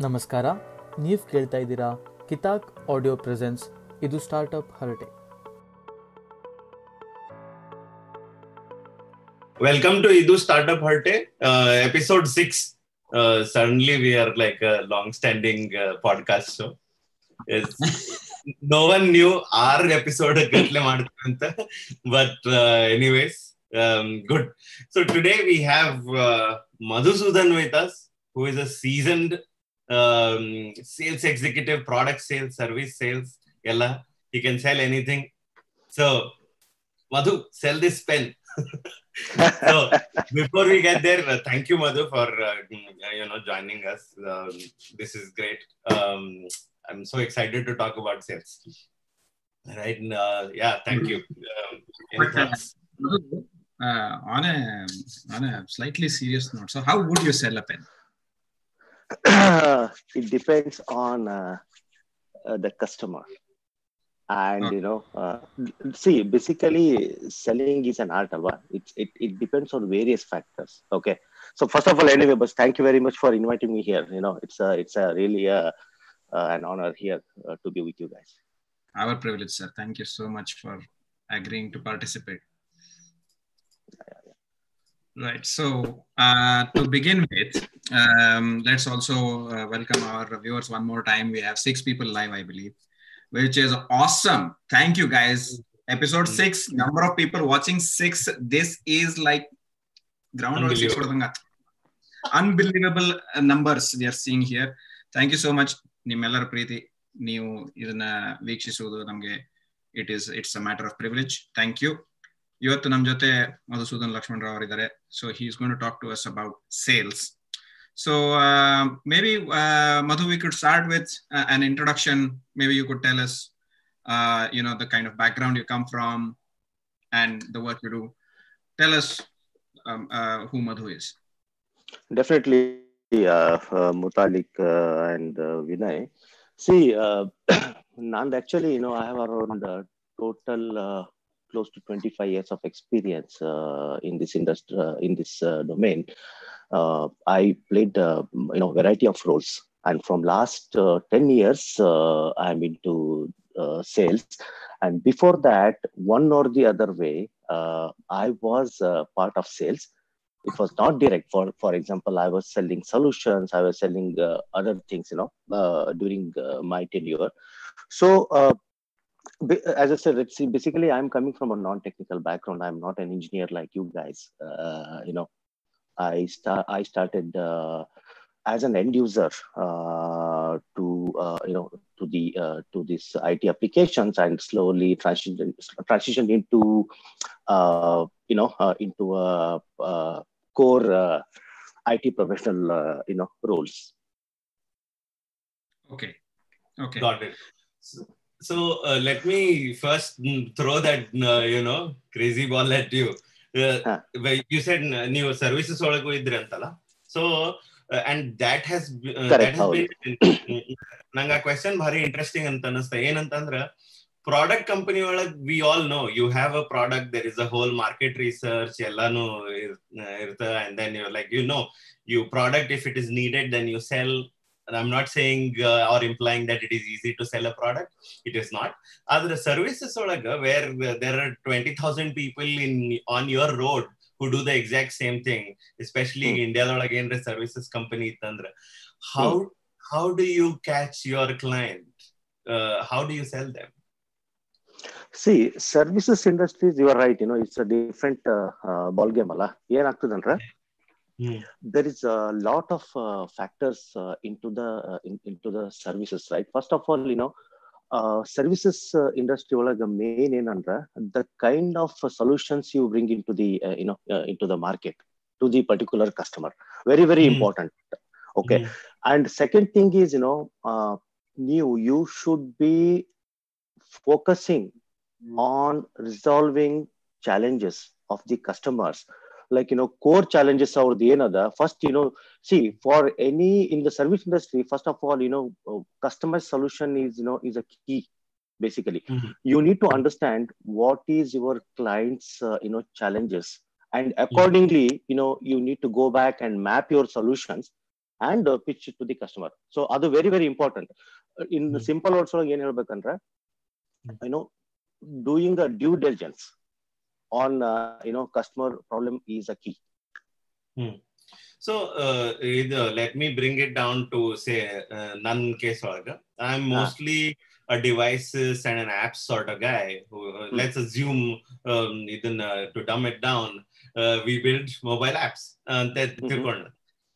ನಮಸ್ಕಾರ. ನೀವು ಕೇಳ್ತಾ ಇದ್ದೀರಾ ಕಿತಾಕ್ ಆಡಿಯೋ ಪ್ರೆಸೆನ್ಸ್. ಇದು ಸ್ಟಾರ್ಟ್ಅಪ್ ಹರಟೆ. ವೆಲ್ಕಮ್ ಟು ಇದು ಸ್ಟಾರ್ಟ್ಅಪ್ ಹರಟೆ. Episode six. Suddenly we are like long standing podcast show no one new or episode ಗಟ್ಲೆ ಮಾಡ್ತೀವಿ ಅಂತ. But anyways good so today we have Madhusudan with us who is a seasoned um, sales executive product sales service sales ella he can sell anything. So madhu sell this pen. So before we get there uh, thank you madhu for uh, you know joining us. Um, this is great. Um, i'm so excited to talk about sales. Right uh, yeah thank you. Um. Uh, on a on a slightly serious note, so how would you sell a pen? it depends on uh, uh, the customer and Okay. you know uh, see basically selling is an art alva. It, it it depends on various factors okay so first of all anyway but thank you very much for inviting me here you know it's a it's a really uh, uh, an honor here uh, to be with you guys Our privilege, sir. Thank you so much for agreeing to participate. Right. So uh, to begin with, um, let's also uh, welcome our viewers one more time. We have six people live, I believe, which is awesome. Thank you, guys. Episode six, number of people watching six. This is like ground or six Unbelievable. unbelievable uh, numbers we are seeing here. Thank you so much ನಿಮ್ಮೆಲ್ಲರ ಪ್ರೀತಿ ನೀವು ಇದನ್ನ ವೀಕ್ಷಿಸುವುದು ನಮಗೆ it is it's a matter of privilege thank you ಇವತ್ತು ನಮ್ಮ ಜೊತೆ ಮಧುಸೂದನ್ ಲಕ್ಷ್ಮಣ್ ರಾವ್ ಅವರಿದ್ದಾರೆ so he is gonna to talk to us about sales so maybe Madhu we could start with an introduction maybe you could tell us you know the kind of background you come from and the work you do tell us who Madhu is definitely uh, uh, Mutalik uh, and uh, Vinay. See, uh, Nand, actually, you know, I have around uh, total uh, close to 25 years of experience uh, in this industry, uh, in this uh, domain. Uh, I played, uh, you know, variety of roles. And from last uh, 10 years, I'm into sales. And before that, one or the other way, I was part of sales it was not direct for for example i was selling solutions i was selling uh, other things you know uh, during uh, my tenure so as I said, it's basically, I'm coming from a non-technical background. I'm not an engineer like you guys. Uh, you know, I start I started uh, as an end user uh, to uh, you know to the uh, to these IT applications and slowly transitioned transitioned into uh, you know into a, core IT professional you know roles. Okay. Okay. Got it. So- so uh, let me first mm, throw that uh, you know crazy ball at you. Uh, you said uh, ನೀವು services ಒಳಗೂ ಇದ್ರಿ ಅಂತಲ್ಲ so and that has Correct, ಹೌದು. ನಂಗೆ ಆ question ಭಾರಿ interesting ಅಂತ ಅನಿಸ್ತಾ ಏನಂತಂದ್ರ ಪ್ರಾಡಕ್ಟ್ ಕಂಪನಿ ಒಳಗ್ we all know you have a product there is a whole market research ಎಲ್ಲಾನು ಇರ್ತ and then you like you know you product if it is needed then you sell and i'm not saying uh, or implying that it is easy to sell a product it is not other services olaga where there are 20000 people in on your road who do the exact same thing especially in india ಒಳಗೆ the services company ಇತ್ತಂದ್ರ how how do you catch your client uh, how do you sell them See, services industries, you are right. You know, it's a different uh, uh, ball game, ಅಲ್ಲ ಏನಾಗ್ತದಂದ್ರೆ there is a lot of uh, factors uh, into the uh, in, into the services right first of all you know uh, services uh, industry ಒಳಗ main ಏನಂದ್ರ the kind of uh, solutions you bring into the uh, you know uh, into the market to the particular customer very very Hmm. important okay and second thing is you know uh, new you should be focusing on resolving challenges of the customers like you know core challenges or the another first you know see for any in the service industry first of all you know uh, customer solution is you know is a key basically Mhm. you need to understand what is your clients uh, you know challenges and accordingly you know you need to go back and map your solutions and uh, pitch it to the customer so ಅದು very very important in Hmm. Simple words ಒಳಗೆ ಏನ್ ಹೇಳ್ಬೇಕಂದ್ರೆ Hmm. YONO doing on uh, you know customer problem is a key hmm. so uh, let me bring it down to say uh, none case i'm mostly a devices and an app sort of guy who, hmm. let's assume um, to dumb it down uh, we build mobile apps uh, that mm-hmm.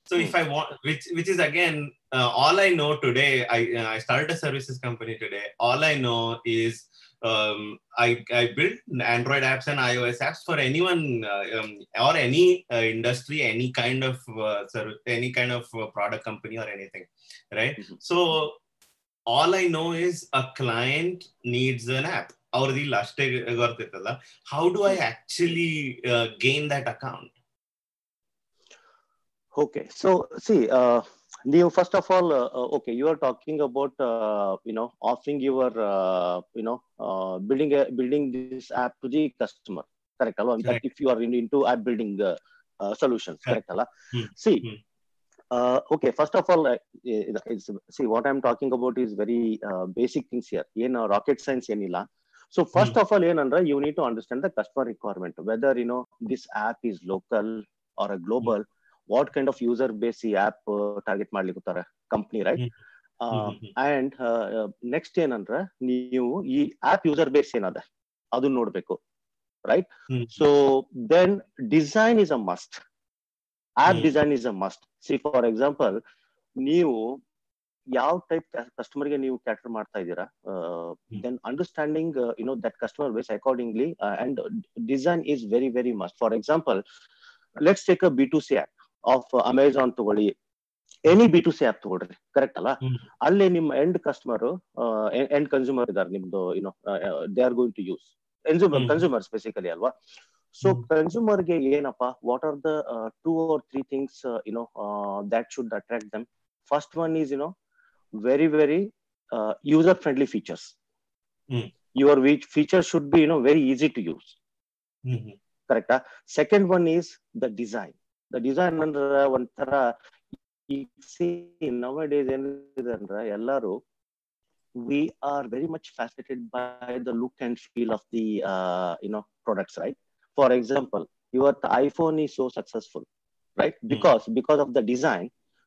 so if i want which which is again all i know today i i started a services company today all i know is um, I, I build Android apps and iOS apps for anyone uh, um, or any uh, industry, any kind of uh, service, any kind of uh, product company or anything, right? Mhm. So all I know is a client needs an app. ಅವ್ರದಿಲ್ಲ ಅಷ್ಟೇ ಗೊತ್ತಿರ್ತಲ್ಲ how do I actually gain that account Okay, so see, Neil, first of all, uh, uh, okay, you are talking about uh, you know offering your uh, you know uh, building a, building this app to the customer, correct? Alwa? If you are in, into app building uh, solutions, correct? correct. Hmm. See, hmm. okay, first of all, see what I'm talking about is very basic things here. You know, rocket science, yenila. So hmm. 1st mm. of all, you need to understand the customer requirement, whether you know this app is local or a global. What kind of user base ಈ app target ಮಾಡ್ಲಿಕ್ಕೆ company right. And next ಏನಂದ್ರೆ ನೀವು ಈ app user base ಏನದ? ಅದನ್ನ ನೋಡ್ಬೇಕು right. So then design is a must app. Design is a must see for example ನೀವು ಯಾವ ಟೈಪ್ ಕಸ್ಟಮರ್ಗೆ ನೀವು ಕ್ಯಾಟರ್ ಮಾಡ್ತಾ ಇದ್ದೀರಾ? Then understanding you know that customer base accordingly and design is very very must for example let's take a B to C app of Amazon ತಗೊಳ್ಳಿ. Any B to C app ತಗೊಳ್ರಿ correct ಅಲ್ಲ. ಅಲ್ಲಿ ನಿಮ್ಮ end customer end consumer ಇದಾರೆ ನಿಮ್ದು you know they are going to use consumer consumers basically ಅಲ್ವಾ? So. ಕನ್ಸ್ಯೂಮರ್ಗೆ ಏನಪ್ಪ what are the two or three things you know that should attract them first one is you know very very user friendly features your feature should be you know very easy to use. ಕರೆಕ್ಟಾ second one is the design the design ಅಂದ್ರ ಒಂಥರ nowadays ಏನಿದೆ ಅಂದ್ರ ಎಲ್ಲರೂ we are very much fascinated by the look and feel of the you know products right for example ಇವತ್ತು iPhone is so successful right because because of the design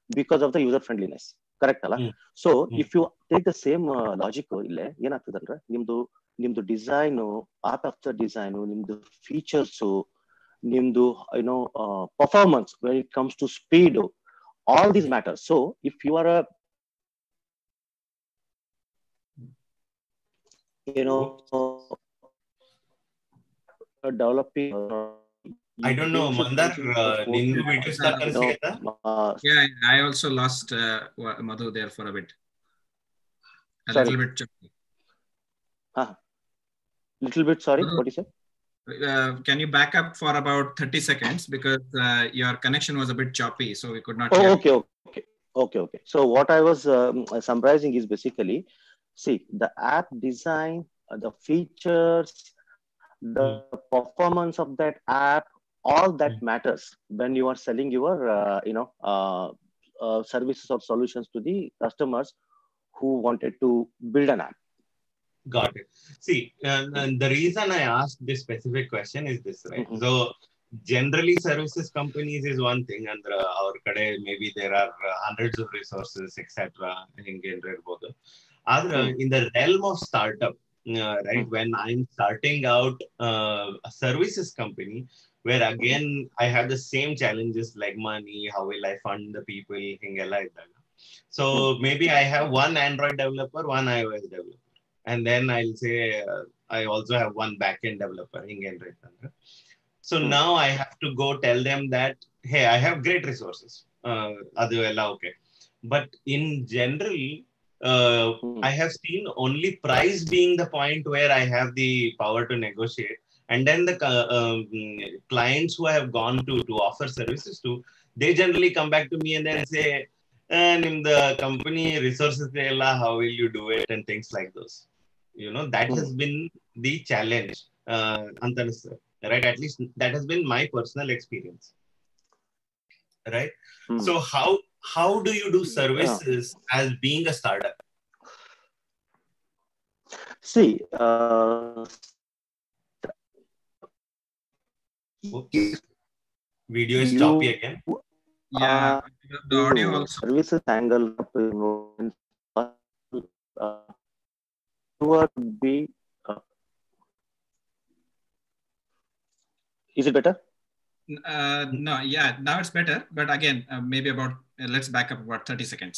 because of the user friendliness correct ಅಲ್ಲ. So. If you take the same logic ಇಲ್ಲೇ ಏನಾಗ್ತದೆ ಅಂದ್ರೆ ನಿಮ್ದು ನಿಮ್ದು design art of the design ನಿಮ್ದು features ನಿಮ್ದು you know performance when it comes to speed all these matter so if you are you know developing I don't know, Mandar, uh, ನಿಂದು video start you know, ಸಿಗತ್ತಾ? uh, Yeah, I also lost uh, wa- Madhu there for a bit. A Sorry. little bit. choppy. little bit sorry what you said uh, can you back up for about 30 seconds? Because uh, your connection was a bit choppy, so we could not oh hear. okay okay okay okay. So what i was um, summarizing is basically see the app design uh, the features the performance of that app all that matters when you are selling your uh, you know uh, uh, services or solutions to the customers who wanted to build an app Got it. See, and, and the reason I asked this specific question is this, right? Mhm. So, generally, services companies is one thing, and uh, our kade maybe there are uh, hundreds of resources, etc. ಹಿಂಗೆ ಇರ್ಬೋದು. ಆದ್ರೆ Hmm. in the realm of startup, uh, right, Hmm. when I'm starting out uh, a services company, where again I have the same challenges like money, how will I fund the people, ಹಿಂಗೆಲ್ಲ ಇದ್ದಾಗ. So maybe I have one Android developer, one iOS developer. and then I'll say uh, I also have one backend developer, Ingen Rethandra. So mm-hmm. now I have to go tell them that hey, I have great resources. Uh, okay, but in general, uh, mm-hmm. I have seen only price being the point where I have the power to negotiate, and then the uh, um, clients who I have gone to to offer services to, they generally come back to me and then say. And in the company resources, how will you do it and things like those you know that has hmm. been the challenge uh, right? At least that has been my personal experience right? Hmm. So how how do you do services yeah. as being a startup? See uh, okay. video is you, choppy again. yeah uh, the audio also. services angle uh, would be uh, is it better Uh, no, yeah, now it's better. But again, uh, maybe about uh, let's back up about 30 seconds.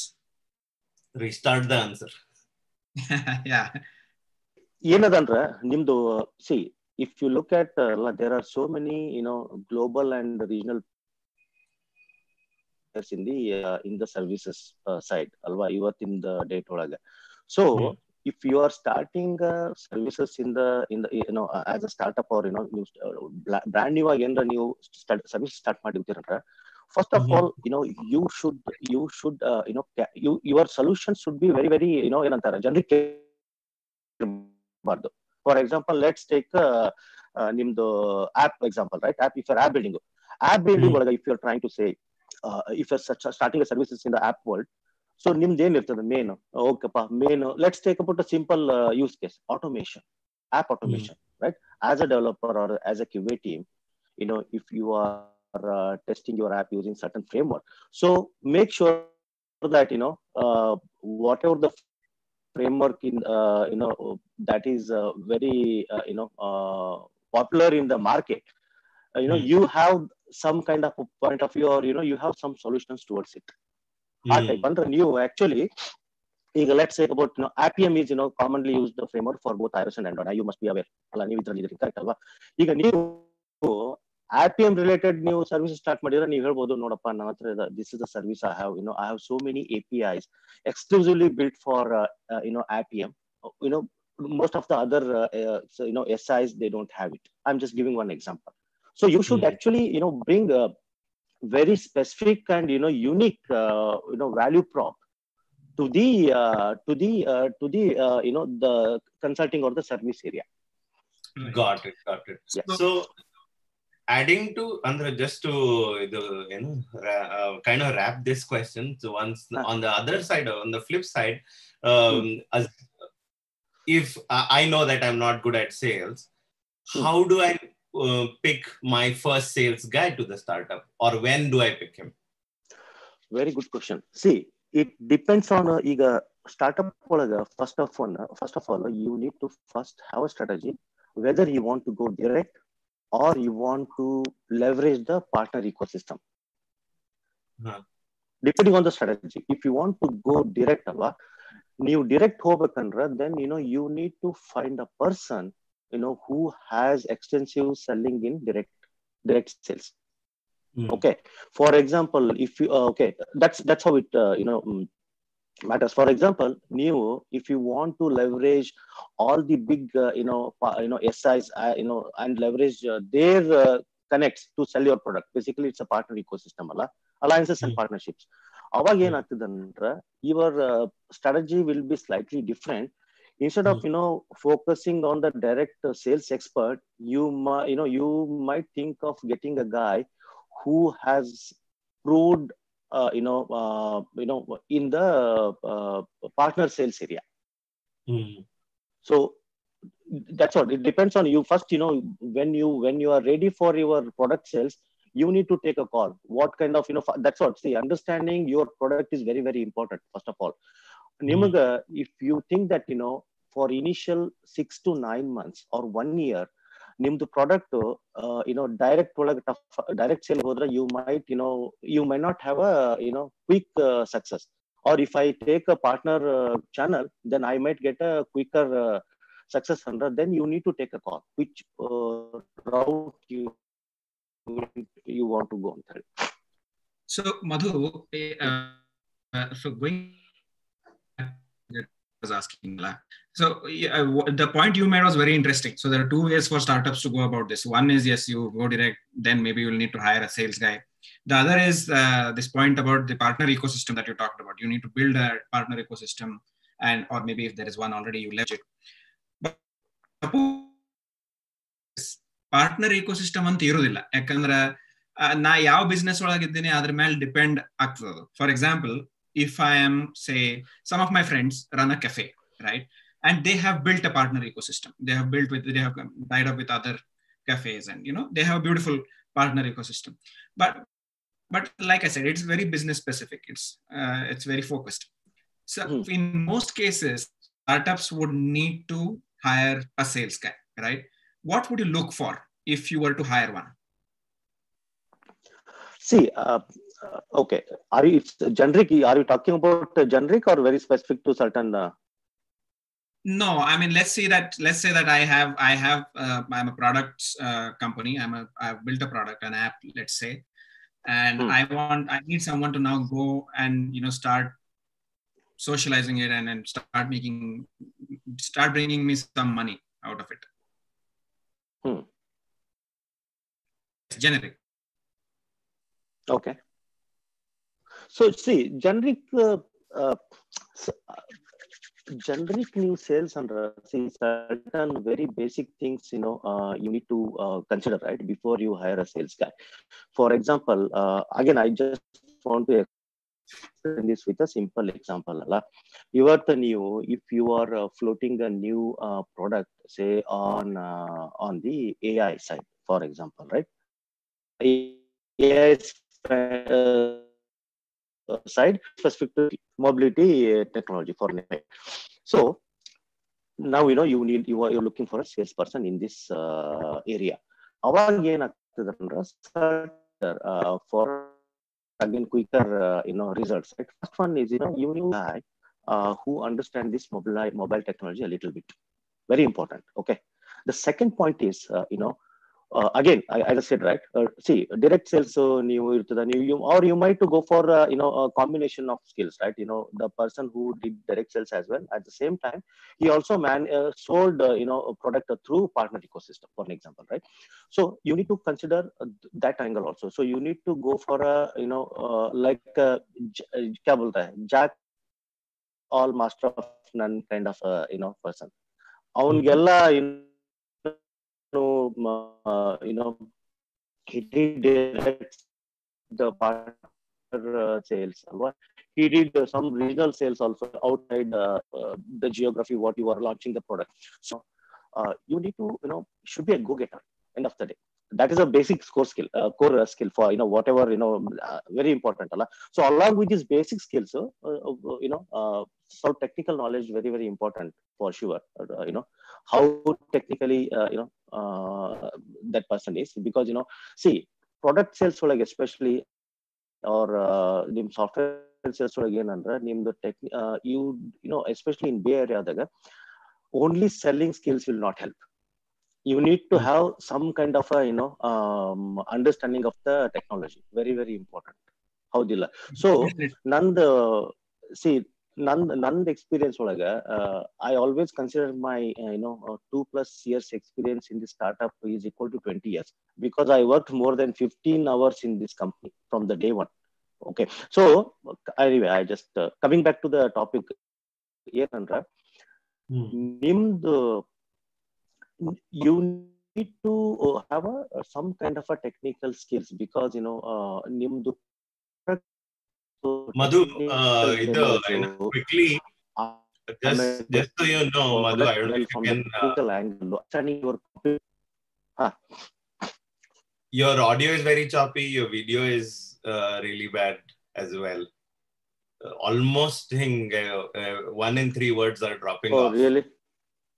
Restart the answer. yeah. ಏನದಂದ್ರೆ ನಿಮ್ದು see if you look at there are so many you know global and regional in the in the services side ಅಲ್ವಾ ಇವತ್ತಿನ date ಒಳಗೆ so if you are starting uh, services in the in the you know uh, as a startup or you know you, uh, brand new again the new start, service start ಮಾಡಿರ್ತೀರಂದ್ರೆ first of all you know you should you should you know you your solution should be very very you know ಏನಂತಾರೆ ಜನರಿಗೆ ಇರಬಾರ್ದು. For example let's take ನಿಮ್ದು app example right app if app building app building ಒಳಗೆ if you are trying to say if you're starting services in the app world so ನಿಮ್ದು ಏನ್ ಇರ್ತದೆ main ಓಕೆಪ್ಪ main let's take about a simple use case automation app automation right as a developer or as a ಕ್ಯೂಬೇ team you know if you are uh, testing your app using certain framework so make sure that you know uh, whatever the framework in uh, you know that is uh, very uh, you know uh, popular in the market uh, you know Hmm. you have some kind of a point of view or you know you have some solutions towards it R type. Under new, actually, let's say about no Appium Appium is you know commonly used framework for both iOS and Android. You must be ಅಲ್ಲ ನೀವು ಇದ್ರಲ್ಲಿ ಇದ್ರಿ correct ಅಲ್ವಾ? ಈಗ ನೀವು ಆಪಿಎಂ related ನೀವು service start ಮಾಡಿದ್ರೆ ನೀವು ಹೇಳ್ಬೋದು ನೋಡಪ್ಪ ನನ್ನ ಹತ್ರ this is the service I have you know I have so many A P Is exclusively built for you know Appium you know most of the other you know S Is they don't have it I am just giving one example so you should actually you know bring very specific and you know unique uh, you know value prop to the uh, to the uh, to the uh, you know the consulting or the service area got it got it yeah. so adding to andra just to the you know uh, kind of wrap this question so once uh-huh. on the other side on the flip side um, hmm. as if uh, i know that i'm not good at sales hmm. how do i uh, pick my first sales guy to the startup, or when do I pick him? Very good question. See, it depends on uh, ಈಗ startup ಒಳಗ first of all first of all you need to first have a strategy whether you want to go direct or you want to leverage the partner ecosystem. Huh. Depending on the strategy. If you want to go direct ಅಲ್ವಾ ನೀವು direct ಹೋಗ್ಬೇಕಂದ್ರೆ then you know you need to find a person you know who has extensive selling in direct direct sales. Mm. okay. For example if you uh, okay that's that's how it uh, you know mm, matters. For example new if you want to leverage all the big uh, you know you know SIs uh, you know and leverage uh, their uh, connects to sell your product basically it's a partner ecosystem ಅಲ್ಲ alliances and hmm. partnerships. ಅವಾಗ hmm. ಏನಾಗ್ತದೆ ಅಂದ್ರೆ your strategy will be slightly different instead of Hmm. you know focusing on the direct uh, sales expert you might you know you might think of getting a guy who has proved uh, you know uh, you know in the uh, partner sales area. Hmm. so that's what it depends on you. First you know when you when you are ready for your product sales you need to take a call. What kind of you know that's what see understanding your product is very very important first of all ನಿಮಗ if you think that you know for initial 6 to 9 months or 1 year ನಿಮ್ದು product YONO direct ಒಳಗೆ tough direct sale ಹೋದ್ರೆ you might you know you my not have a YONO quick success R if I take a partner channel then I might get a Quikr success under, then you need to take a call which uh, route you you want to go on. Third. So, Madhu, eh, uh, uh, so going was asking la. so yeah, w- the point you made was very interesting so there are two ways for startups to go about this one is yes you go direct then maybe you'll need to hire a sales guy the other is uh, this point about the partner ecosystem that you talked about you need to build a partner ecosystem and or maybe if there is one already you leverage it but suppose partner ecosystem ಅಂತ ಇರೋದಿಲ್ಲ ಯಾಕಂದ್ರೆ ನಾ ಯಾವ business ಒಳಗಿದ್ದೀನಿ ಅದ್ರ ಮೇಲೆ depend ಆಗ್ತದೆ for example if I am, say, some of my friends run a cafe, right? And they have built a partner ecosystem. They have built with, they have tied up with other cafes, and you know, they have a beautiful partner ecosystem. But, but like I said, it's very business specific. It's uh, it's very focused. So mm. in most cases, startups would need to hire a sales guy, right? What would you look for if you were to hire one? See, uh, okay. Are you it's generic? Are you talking about generic or very specific to certain? Uh, no i mean let's say that let's say that i have i have uh, i'm a products uh, company i'm a i've built a product an app let's say and Hmm. i want i need someone to now go and you know start socializing it and, and start making start bringing me some money out of it Hmm. It's generic okay. So see, generic uh, uh, uh generic new sales under see certain very basic things you know uh, you need to uh, consider right before you hire a sales guy. For example, uh, again I just want to explain this with a simple example. You are the new if you are floating a new product say on on the AI side, for example, right? AI side specific to mobility uh, technology for AI. So now you know you need you are you're looking for a salesperson in this uh, area. ಅವಾಗ ಏನಾಗ್ತದೆ ಅಂದ್ರೆ for again quicker uh, you know results right first one is you know you need a guy uh, who understand this mobile mobile technology a little bit very important okay the second point is uh, you know uh, again I, I just said right uh, see direct sales uh, ನೀವು ಇರ್ತದ ನೀವು you, or you might to go for uh, you know a combination of skills right you know the person who did direct sales as well at the same time he also man uh, sold uh, you know a product uh, through partner ecosystem for an example right so you need to consider uh, th- that angle also so you need to go for a you uh, you know, he did the partner uh, sales. He did uh, some regional sales also outside uh, the geography what you are launching the product. So, you need to, you know, should be a go-getter end of the day that is a basic core skill uh, core uh, skill for you know whatever you know mm, uh, very important so along with these basic skills you know so technical knowledge very very important for sure you know how technically you know uh, that person is because you know see product sales like especially or uh, ನಿಮ್ software sales ಒಳಗೆ ಏನಂದ್ರೆ ನಿಮ್ದು you you you know especially in Bay ಏರಿಯಾದಾಗ only selling skills will not help you need to have some kind of a you know um, understanding of the technology very very important ಹೌದಿಲ್ಲ so ನಂದು see ನಂದ್ ನಂದ್ experience ಒಳಗ I always consider my you know two plus years experience in the startup is equal to twenty years because I work more than fifteen hours in this company from the day one okay so anyway I just coming back to the topic ಏನಂದ್ರ ನಿಮ್ದು you need to uh, have a, some kind of a technical skills because you know uh, ನಿಮ್ದು Madhu, uh, ಇದು quickly, just, just so you know, Madhu, I don't know if you can. Uh, your audio is very choppy, your video is uh, really bad as well. Uh, almost thing, uh, uh, one in three words are dropping oh, off. really?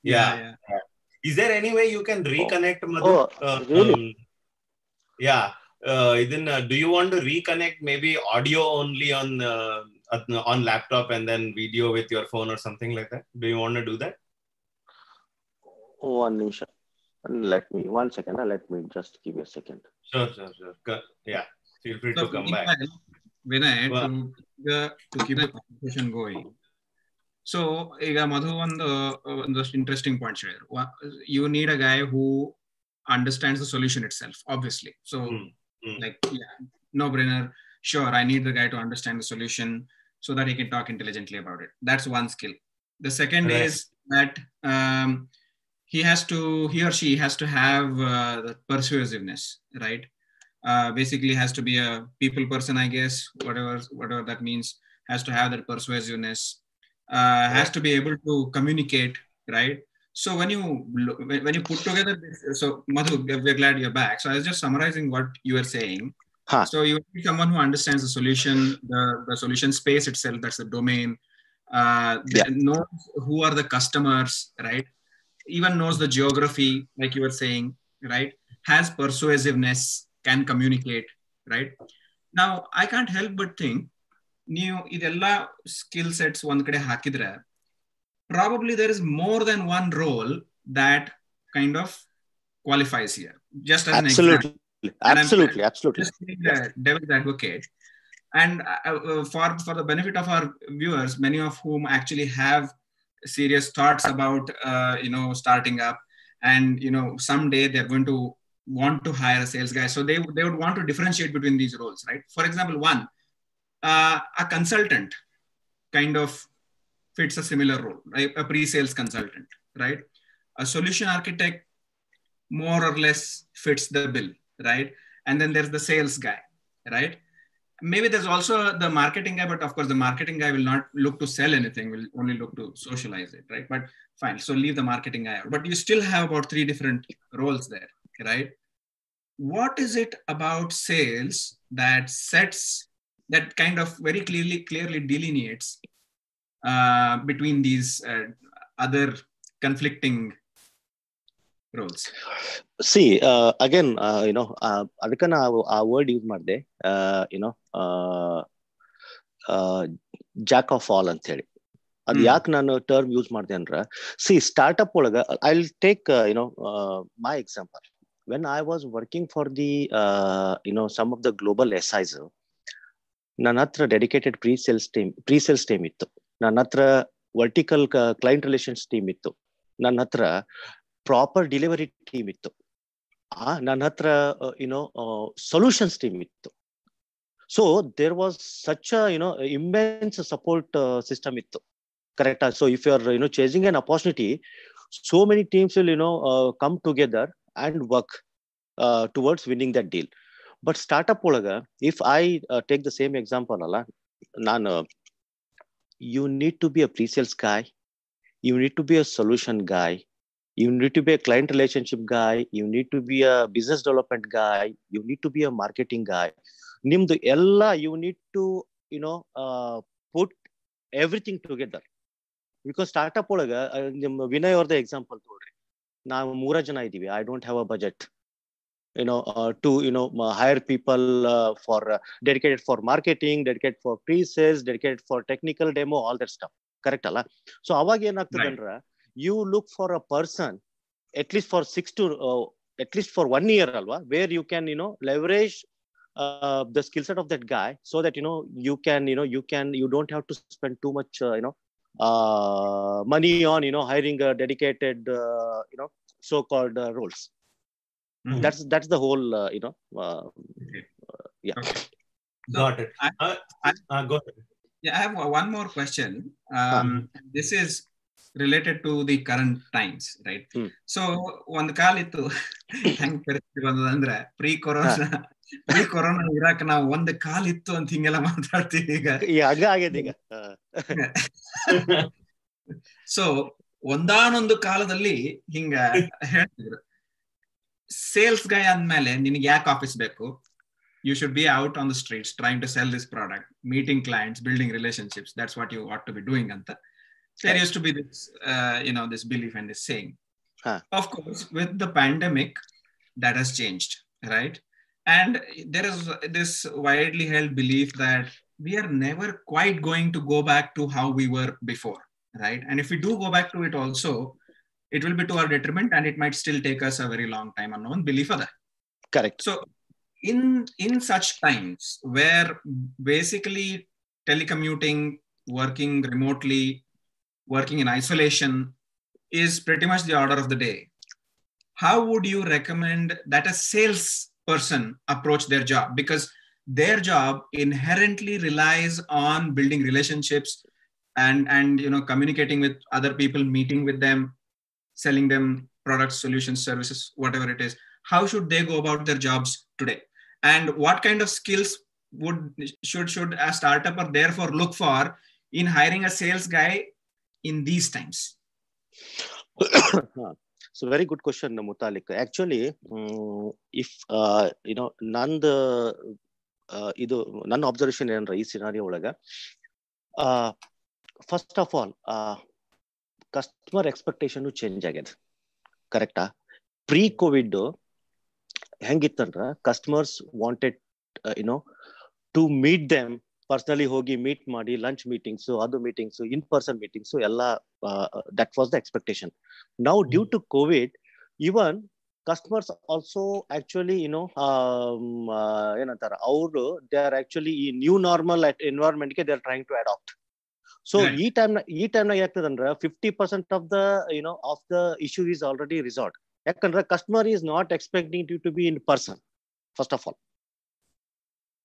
Yeah. Yeah, yeah. Is there any way you can oh. reconnect, oh. Madhu? Oh, uh, really? Um, yeah. uh, then uh, do you want to reconnect maybe audio only on uh, on- on laptop and then video with your phone or something like that do you want to do that one ನಿಮಿಷ let me one second uh, let me just give you a second sure sure sure Co- yeah feel free So, to come back meanwhile, Vinay, Well- to, the, to keep the conversation going. So ಈಗ ಮಧು ಒಂದು ಒಂದಷ್ಟು interesting points ಹೇಳಿದ್ರು you need a guy who understands the solution itself obviously so Hmm. like yeah, no brainer sure i need the guy to understand the solution so that he can talk intelligently about it that's one skill the second Right. is that um, he has to he or she has to have uh, the persuasiveness right uh, basically has to be a people person, I guess, whatever whatever that means, has to have that persuasiveness, uh, has to be able to communicate, right? So when you when you put together this, so Madhu, we're glad you're back. So I was just summarizing what you were saying. Huh. So you need someone who understands the solution, the, the solution space itself, that's the domain, uh, Yeah. knows who are the customers, right? Even knows the geography, like you were saying, right? Has persuasiveness, can communicate, right? Now, I can't help but think, ನೀವು ಇದೆಲ್ಲ skill sets ಒಂದ್ ಕಡೆ ಹಾಕಿದ್ರೆ probably there is more than one role that kind of qualifies here. Just as absolutely. an example. Absolutely, I'm, absolutely. Just being yes. devil's advocate. And uh, uh, for, for the benefit of our viewers, many of whom actually have serious thoughts about uh, you know starting up, and you know someday they're going to want to hire a sales guy, so they they would want to differentiate between these roles, right? For example, one uh, a consultant kind of fits a similar role, right? A pre-sales consultant, right? A solution architect more or less fits the bill, right? And then there's the sales guy, right? Maybe there's also the marketing guy, but of course, the marketing guy will not look to sell anything, will only look to socialize it, right? But fine, so leave the marketing guy out. But you still have about three different roles there, right? What is it about sales that sets, that kind of very clearly, clearly delineates uh, between these uh, other conflicting roles? See again you know ಅದಕ್ಕೆ ನಾವು ಆ word use ಮಾಡಿದೆ you know jack of all ಅಂತ ಹೇಳಿ ಅದ್ ಯಾಕೆ ನಾನು term use ಮಾಡಿದೆ ಅಂದ್ರ ಸಿ ಸ್ಟಾರ್ಟ್ಅಪ್ ಒಳಗ I take you know my example when I was working for the you know some of the global S Is ನನ್ನ ಹತ್ರ dedicated pre sales team pre sales team ಇತ್ತು. ನನ್ನ ಹತ್ರ vertical client relations team ಇತ್ತು. ನನ್ನ ಹತ್ರ proper delivery team ಇತ್ತು. ಆ, ನನ್ನ ಹತ್ರ ಯುನೋ ಸೊಲ್ಯೂಷನ್ಸ್ ಟೀಮ್ ಇತ್ತು. So there was such you know immense support system ಇತ್ತು. Correct so if you are you know chasing an opportunity so many teams will you know come together and work towards winning that deal but startup ಒಳಗ if I take the same example ಅಲ್ಲ, ನಾನು you to be a pre-sales guy you need to be a solution guy you need to be a client relationship guy you need to be a business development guy you need to be a marketing guy ನಿಮ್ದು ಎಲ್ಲ you need to you know uh, put everything together because startup ಒಳಗ ಆ, ನಿಮ್ಮ ವಿನಯ್ ಅವ್ರದ example ತಗೊಳ್ರಿ ನಾವು ಮೂರ ಜನ ಇದೀವಿ I don't have a budget YONO to you know hire people for dedicated for marketing dedicated for pre sales dedicated for technical demo all that stuff correct ಅಲ್ಲ ಸೊ ಅವಾಗ ಏನಾಗ್ತದೆ Right. ಅಂದ್ರ you look for a person at least for six to uh, at least for one year alwa where you can you know leverage uh, the skill set of that guy so that you know you can you know you can you don't have to spend too much uh, you know uh, money on you know hiring a dedicated uh, you know so called uh, roles Mhm. that's that's the whole uh, you know uh, Okay. uh, yeah Okay. Got it. I- Uh, I- uh, go ahead. Yeah, I have one more question. Um, This is related to the current times, right? Hmm. So ಒಂದ್ ಕಾಲ ಇತ್ತು ಹೆಂಗ್ ಪರಿಸ್ಥಿತಿ ಬಂದದಂದ್ರೆ pre corona pre corona ಇರಾಕ್ ನಾವು ಒಂದ್ ಕಾಲ ಇತ್ತು ಅಂತ ಹಿಂಗೆಲ್ಲ ಮಾತಾಡ್ತೀವಿ ಈಗ ಹಂಗ ಈಗ Uh, ಸೊ ಒಂದಾನೊಂದು ಕಾಲದಲ್ಲಿ ಹಿಂಗ ಹೇಳ್ತಿದ್ರು ಸೇಲ್ಸ್ ಗೈ ಅಂದ್ಮೇಲೆ ನಿನಗೆ ಯಾಕೆ ಆಫೀಸ್ ಬೇಕು you should be out on the streets trying to sell this product meeting clients building relationships that's what you what to be doing ಅಂತ there used to be this you know this belief and this saying Huh. Of course with the pandemic that has changed right and there is this widely held belief that we are never quite going to go back to how we were before right and if we do go back to it also it will be to our detriment and it might still take us a very long time unknown belief of that. Correct. So in in such times where basically telecommuting working remotely working in isolation is pretty much the order of the day how would you recommend that a sales person approach their job? Because their job inherently relies on building relationships and and you know communicating with other people meeting with them selling them products solutions services whatever it is how should they go about their jobs today and what kind of skills would should should a startup or therefore look for in hiring a sales guy in these times so very good question mutalik actually um, if uh, you know ನಂದು ಇದು ನನ್ನ observation ಏನಂದ್ರೆ ಈ scenario ಒಳಗ first of all customer expectation change ಆಗ್ಯದ. ಕರೆಕ್ಟಾ pre Covid ಹೆಂಗಿತ್ತಂದ್ರ customers wanted you know to meet them personally ಹೋಗಿ meet ಮಾಡಿ ಲಂಚ್ ಮೀಟಿಂಗ್ಸ್ ಅದು ಮೀಟಿಂಗ್ಸ್ ಇನ್ ಪರ್ಸನ್ ಮೀಟಿಂಗ್ಸ್ ಎಲ್ಲ that was the expectation now due to Covid even customers also actually you know ಏನಂತಾರ, ಅವರು they are actually ಈ new normal ಎನ್ವೈರ್ಮೆಂಟ್ಗೆ they are trying to adapt so ಈ time ಈ time ನಾಗ ಆಗ್ತದಂದ್ರೆ fifty percent of the you know of the issue is already resolve ಯಾಕಂದ್ರೆ customer is not expecting you to be in person first of all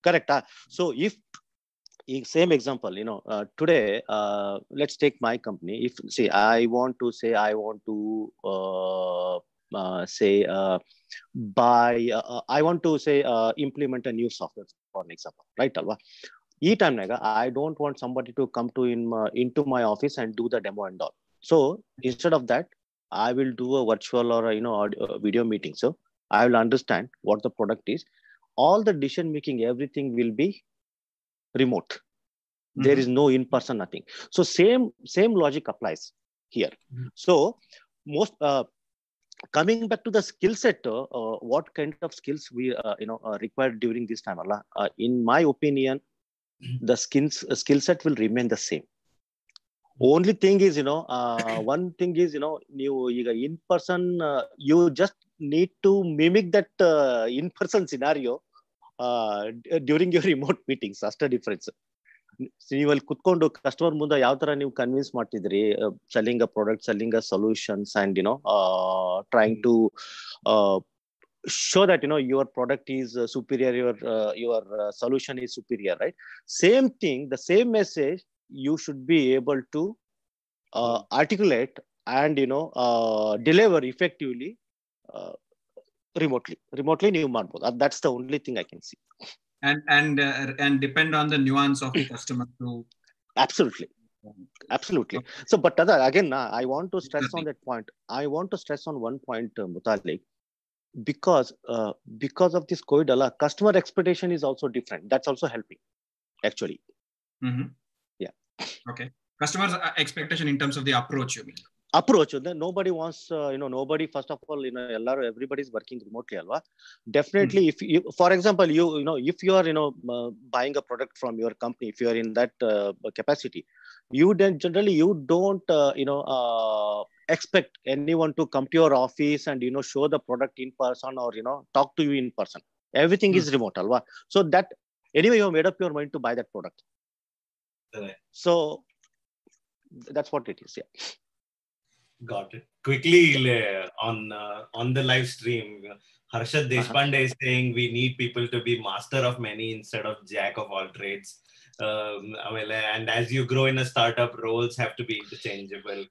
ಕರೆಕ್ಟಾ so if ಈಗ same example you know today let's take my company if see I want to say I want to say by by want i want to say new implement a new software for an example right alva ಈ ಟೈಮ್ನಾಗ I don't want somebody to come to in in to my office and do the demo and all so instead of that I will do a virtual or a, you know audio, video meeting. So I will understand what the product is. All the decision making, everything will be remote. Mm-hmm. There is no in person, nothing. So same same logic applies here. Mm-hmm. So most uh, coming back to the skill set, uh, uh, what kind of skills we you know required during this time? Allah, in my opinion, the skills uh, skill set will remain the same only thing is you know uh, one thing is you know you in person uh, you just need to mimic that uh, in person scenario d- during your remote meetings that's difference ನೀವು ಅಲ್ಲಿ ಕುತ್ಕೊಂಡು customer ಮುಂದೆ ಯಾವ ತರ ನೀವು convince ಮಾಡ್ತಿದ್ರಿ selling a product selling a solutions and you know trying to show that you know your product is uh, superior your uh, your uh, solution is superior right? Same thing the same message you should be able to uh, articulate and you know uh, deliver effectively uh, remotely remotely new marble. That's the only thing i can see. And and and depend on the nuance of the customer to absolutely. Absolutely. So but again i want to stress on that point. I want to stress on one point mutalik because uh, because of this covid Allah, customer expectation is also different. That's also helping actually. Mm-hmm. yeah. Okay. Customers expectation in terms of the approach you mean? Approach then nobody wants uh, you know nobody first of all you know everybody is working remotely alwa definitely mm-hmm. if you for example you you know if you are you know uh, buying a product from your company if you are in that uh, capacity you then generally you don't you know expect anyone to come to your office and you know show the product in person or you know talk to you in person. Everything mm-hmm. is remote alwa so that anyway you have made up your mind to buy that product. Right. so that's what it is yeah. Got it. Quickly on uh, on the live stream harshad deshpande uh-huh. is saying we need people to be master of many instead of jack of all trades. Um, and as you grow in a startup roles have to be interchangeable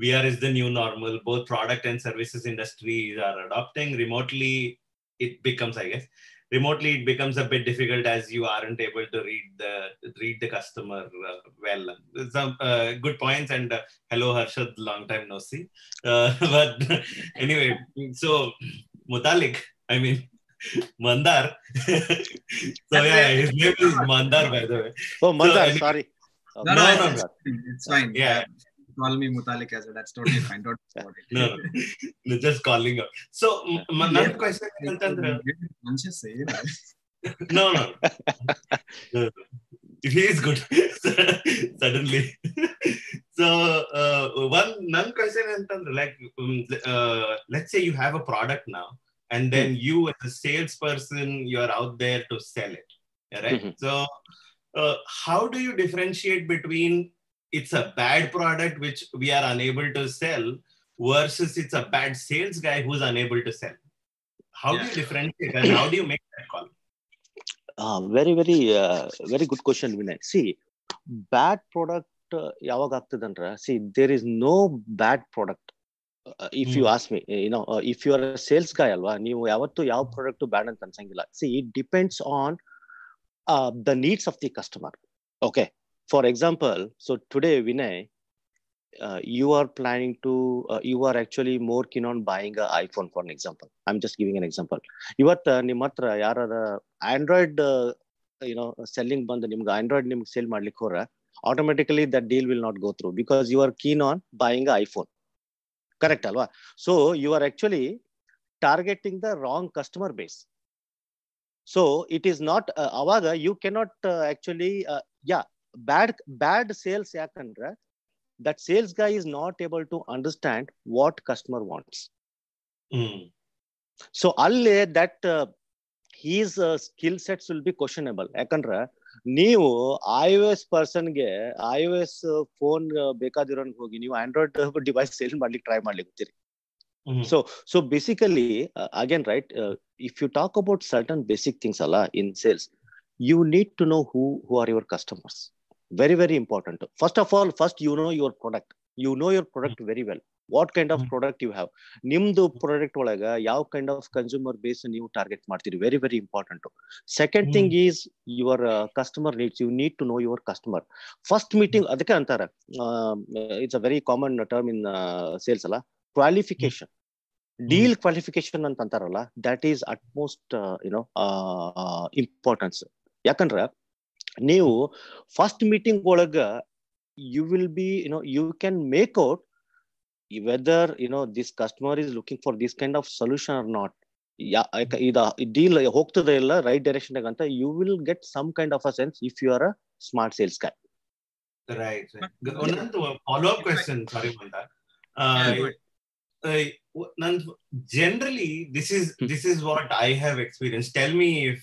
VR is the new normal. Both product and services industries are adopting remotely. It becomes, I guess, remotely it becomes a bit difficult as you aren't able to read the read the customer uh, well. Some uh, good points and uh, hello Harshad, long time no see. but anyway, so Mutalik, I mean. Mandar. so yeah, his name is Mandar by the way. Oh, Mandar, so, sorry. No, no, no, no, it's fine. Yeah call me Mutalik as well. That's totally fine. Don't no, no, just calling up. So, yeah. my yeah. question is eh? no, no. no. He is good. Suddenly. so, uh, one non question is like, um, uh, let's say you have a product now, and then mm-hmm. you, as a salesperson, you are out there to sell it. Right? Mm-hmm. So, uh, how do you differentiate between it's a bad product which we are unable to sell versus it's a bad sales guy who's unable to sell how yeah. do you differentiate and how do you make that call uh, very very uh, very good question vinay see bad product ಯಾವಾಗ ಆಗ್ತದಂದ್ರ C there is no bad product if you ask me no if you R sales ಗಾಯ್ ಅಲ್ವಾ ನೀವು ಯಾವತ್ತು ಯಾವ product ಬ್ಯಾಡ್ ಅಂತ ಅನ್ಸಂಗಿಲ್ಲ C it depends on the needs of the customer okay for example so today Vinay uh, you are planning to uh, you are actually more keen on buying a iphone for an example i'm just giving an example ಇವತ್ತು ನಿಮ್ಮ ಹತ್ರ ಯಾರಾರ Android YONO selling ಬಂದು ನಿಮ್ಗೆ Android ನಿಮ್ಗೆ sale ಮಾಡ್ಲಿಕ್ಕೆ ಹೋರ automatically that deal will not go through because you are keen on buying iPhone correct ಅಲ್ವಾ so you are actually targeting the wrong customer base so it is not ಅವಾಗ you cannot actually yeah bad bad sales ಯಾಕಂದ್ರೆ that sales guy is not able to understand what customer wants Hmm. so alle that uh, his uh, skill sets will be questionable ಯಾಕಂದ್ರೆ ನೀವು I O S ಪರ್ಸನ್ಗೆ I O S phone ಬೇಕಾದಿರೋನ್ ಹೋಗಿ ನೀವು Android device sale ಮಾಡ್ಲಿಕ್ಕೆ try ಮಾಡ್ಲಿಕ್ಕೆ Hmm. So, so basically, uh, again, right? Uh, if you talk about certain basic things, Allah, in sales, you need to know who who are your customers. Very, very important. First of all, first you know your product. You know your product very well. What kind of product you have ನಿಮ್ದು product ಒಳಗ ಯಾವ kind of consumer base ನೀವು target ಮಾಡ್ತೀರಿ? Very very important second. Thing is your customer needs you need to know your customer first meeting ಅದಕ್ಕೆ ಅಂತಾರೆ it's a very common term in sales ಅಲ್ಲ. Qualification deal qualification ಅಂತ ಅಂತಾರಲ್ಲ that is utmost you know importance ಯಾಕಂದ್ರೆ ನೀವು first meeting ಒಳಗ you will be you know you can make out whether you know this customer is looking for this kind of solution or not ಇದ deal ಹೋಗ್ತದೆ ಇಲ್ಲ right direction ಅಂತ you will get some kind of a sense if you are a smart sales guy Right. right. Anand, a follow-up question. Sorry, Manda. Uh, Yeah, go ahead. uh, Nand, generally, this is this is what I have experienced. Tell me if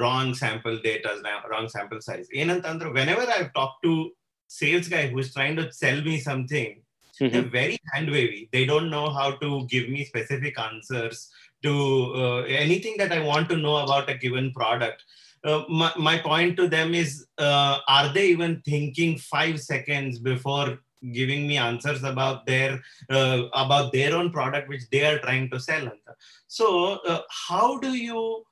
wrong sample data, wrong sample size. Enantantra, whenever I've talked to sales guy who's trying to sell me something, mm-hmm. they're very hand wavy. They don't know how to give me specific answers to uh, anything that I want to know about a given product. Uh, my, my point to them is uh, are they even thinking five seconds before giving me answers about their uh, about their own product which they are trying to sell so uh, how do you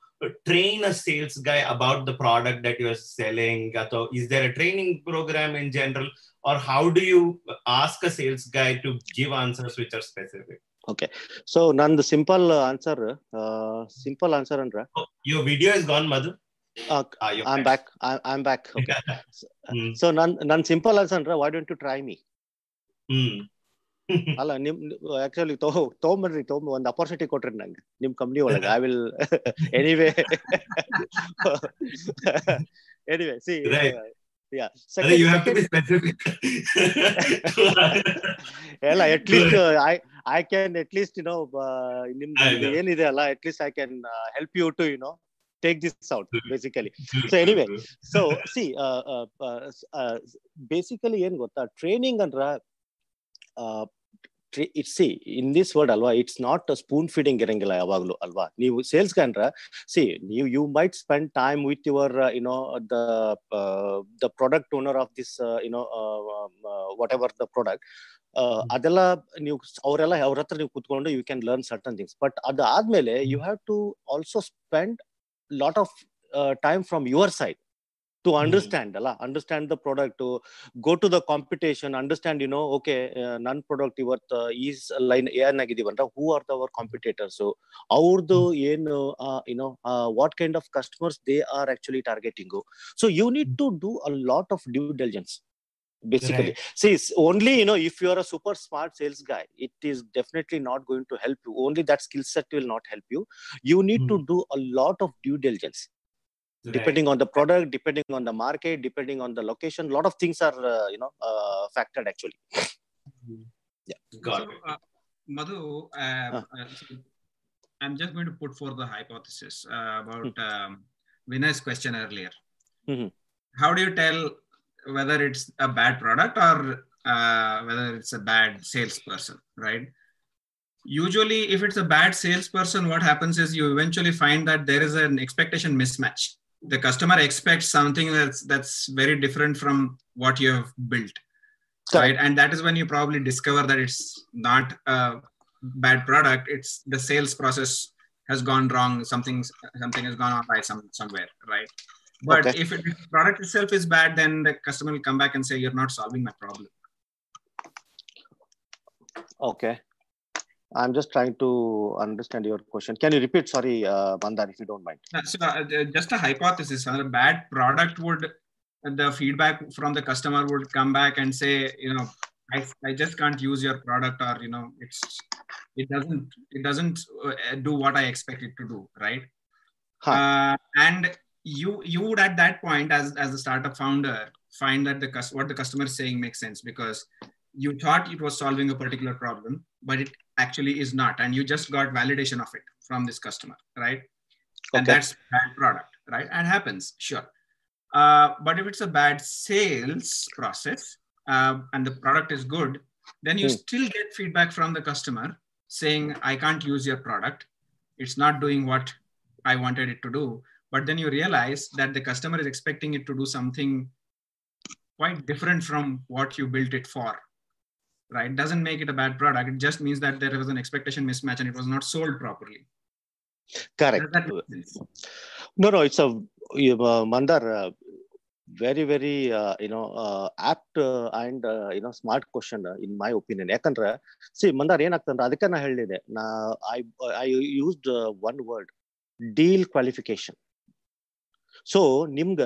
train a sales guy about the product that you are selling ಅಥವಾ is there a training program in general or how do you ask a sales guy to give answers which are specific so ನಂದು simple answer simple answer ಅಂದ್ರ oh, your video is gone madhu Uh, ah, you're I back. Back I am back Hmm. So ನನ್ ನನ್ simple answer ಅಂದ್ರ why don't you try me Hmm. ಅಲ್ಲ ನಿಮ್ actually ತಗೋ ತಗೊಂಬನ್ರಿ ತಗೊಂಬ ಒಂದ್ ಅಪರ್ಚುನಿಟಿ ಕೊಟ್ರಿ ನಂಗೆ ನಿಮ್ ಕಂಪ್ನಿ ಒಳಗೆ I will anyway anyway C Right. Yeah Adhe, you have to be specific. ಎಲ್ಲ at least I I can at least you know ನಿಮ್ದು I ಇದು know. ಏನಿದೆ ಅಲ್ಲ at least I can help you to you know take this out basically So anyway, so C basically ಏನ್ ಗೊತ್ತಾ training ಅಂದ್ರ it's see in this word ಅಲ್ವಾ it's not spoon feeding ಇರಂಗಿಲ್ಲ ಯಾವಾಗ್ಲೂ ಅಲ್ವಾ? ನೀವು ಸೇಲ್ಸ್ ಅಂದ್ರ ಸಿ ನೀವು you might spend time with your you know the the product owner of this you know whatever the product ಅದೆಲ್ಲ ನೀವು ಅವರೆಲ್ಲ ಅವ್ರ ಹತ್ರ ನೀವು ಕುತ್ಕೊಂಡು you can learn certain things but ಅದಾದ್ಮೇಲೆ you have to also spend lot of time from your side to understand ಅಲ್ಲ understand the product go to the competition understand you know okay ನನ್ನ ಪ್ರಾಡಕ್ಟ್ ಇವತ್ತು ಈ line ಏನಾಗಿದೀವಿ ಅಂದ್ರೆ ಹೂ are their competitors ಅವ್ರದ್ದು ಏನು YONO what kind of customers they are actually targeting so you need to do a lot of due diligence basically see it's only you know if you're a super smart sales guy it is definitely not going to help you only that skill set will not help you you need to do a lot of due diligence depending on the product depending on the market depending on the location a lot of things are uh, you know uh, factored actually Yeah, Got So, it. uh, Madhu, uh, uh, I'm just going to put forth the hypothesis uh, about um, Vinay's question earlier. Mhm. How do you tell whether it's a bad product or uh, whether it's a bad salesperson, right? Usually, if it's a bad salesperson, what happens is you eventually find that there is an expectation mismatch. The customer expects something that's that's very different from what you have built right? And that is when you probably discover that it's not a bad product. It's the sales process has gone wrong. Something something has gone on right some somewhere right? But Okay. if it, the product itself is bad then the customer will come back and say you're not solving my problem. Okay. I'm just trying to understand your question. Can you repeat? Sorry, uh, Mandar, if you don't mind. Uh, so uh, uh, just a hypothesis a bad product would the feedback from the customer would come back and say you know I, I just can't use your product or you know it's it doesn't it doesn't uh, do what i expect it to do right Huh. uh, and you you would at that point as as a startup founder find that the cus- what the customer is saying makes sense because you thought it was solving a particular problem but it actually is not and you just got validation of it from this customer right? Okay. and that's bad product right? And happens sure. Uh, but if it's a bad sales process uh, and the product is good then you Hmm. still get feedback from the customer saying i can't use your product. It's not doing what i wanted it to do. But then you realize that the customer is expecting it to do something quite different from what you built it for right doesn't make it a bad product it just means that there was an expectation mismatch and it was not sold properly Correct. No, no, it's a you, uh, Mandar, uh, very, very, uh, you know, uh, apt uh, and, uh, you know, smart question uh, in my opinion. ಯಾಕಂದ್ರೆ see Mandar ಏನಾಗ್ತಂದ್ರೆ ಅದಕ್ಕೆ ನಾ ಹೇಳಿದೆ ನಾ I I used one word deal qualification so ನಿಮ್ಗ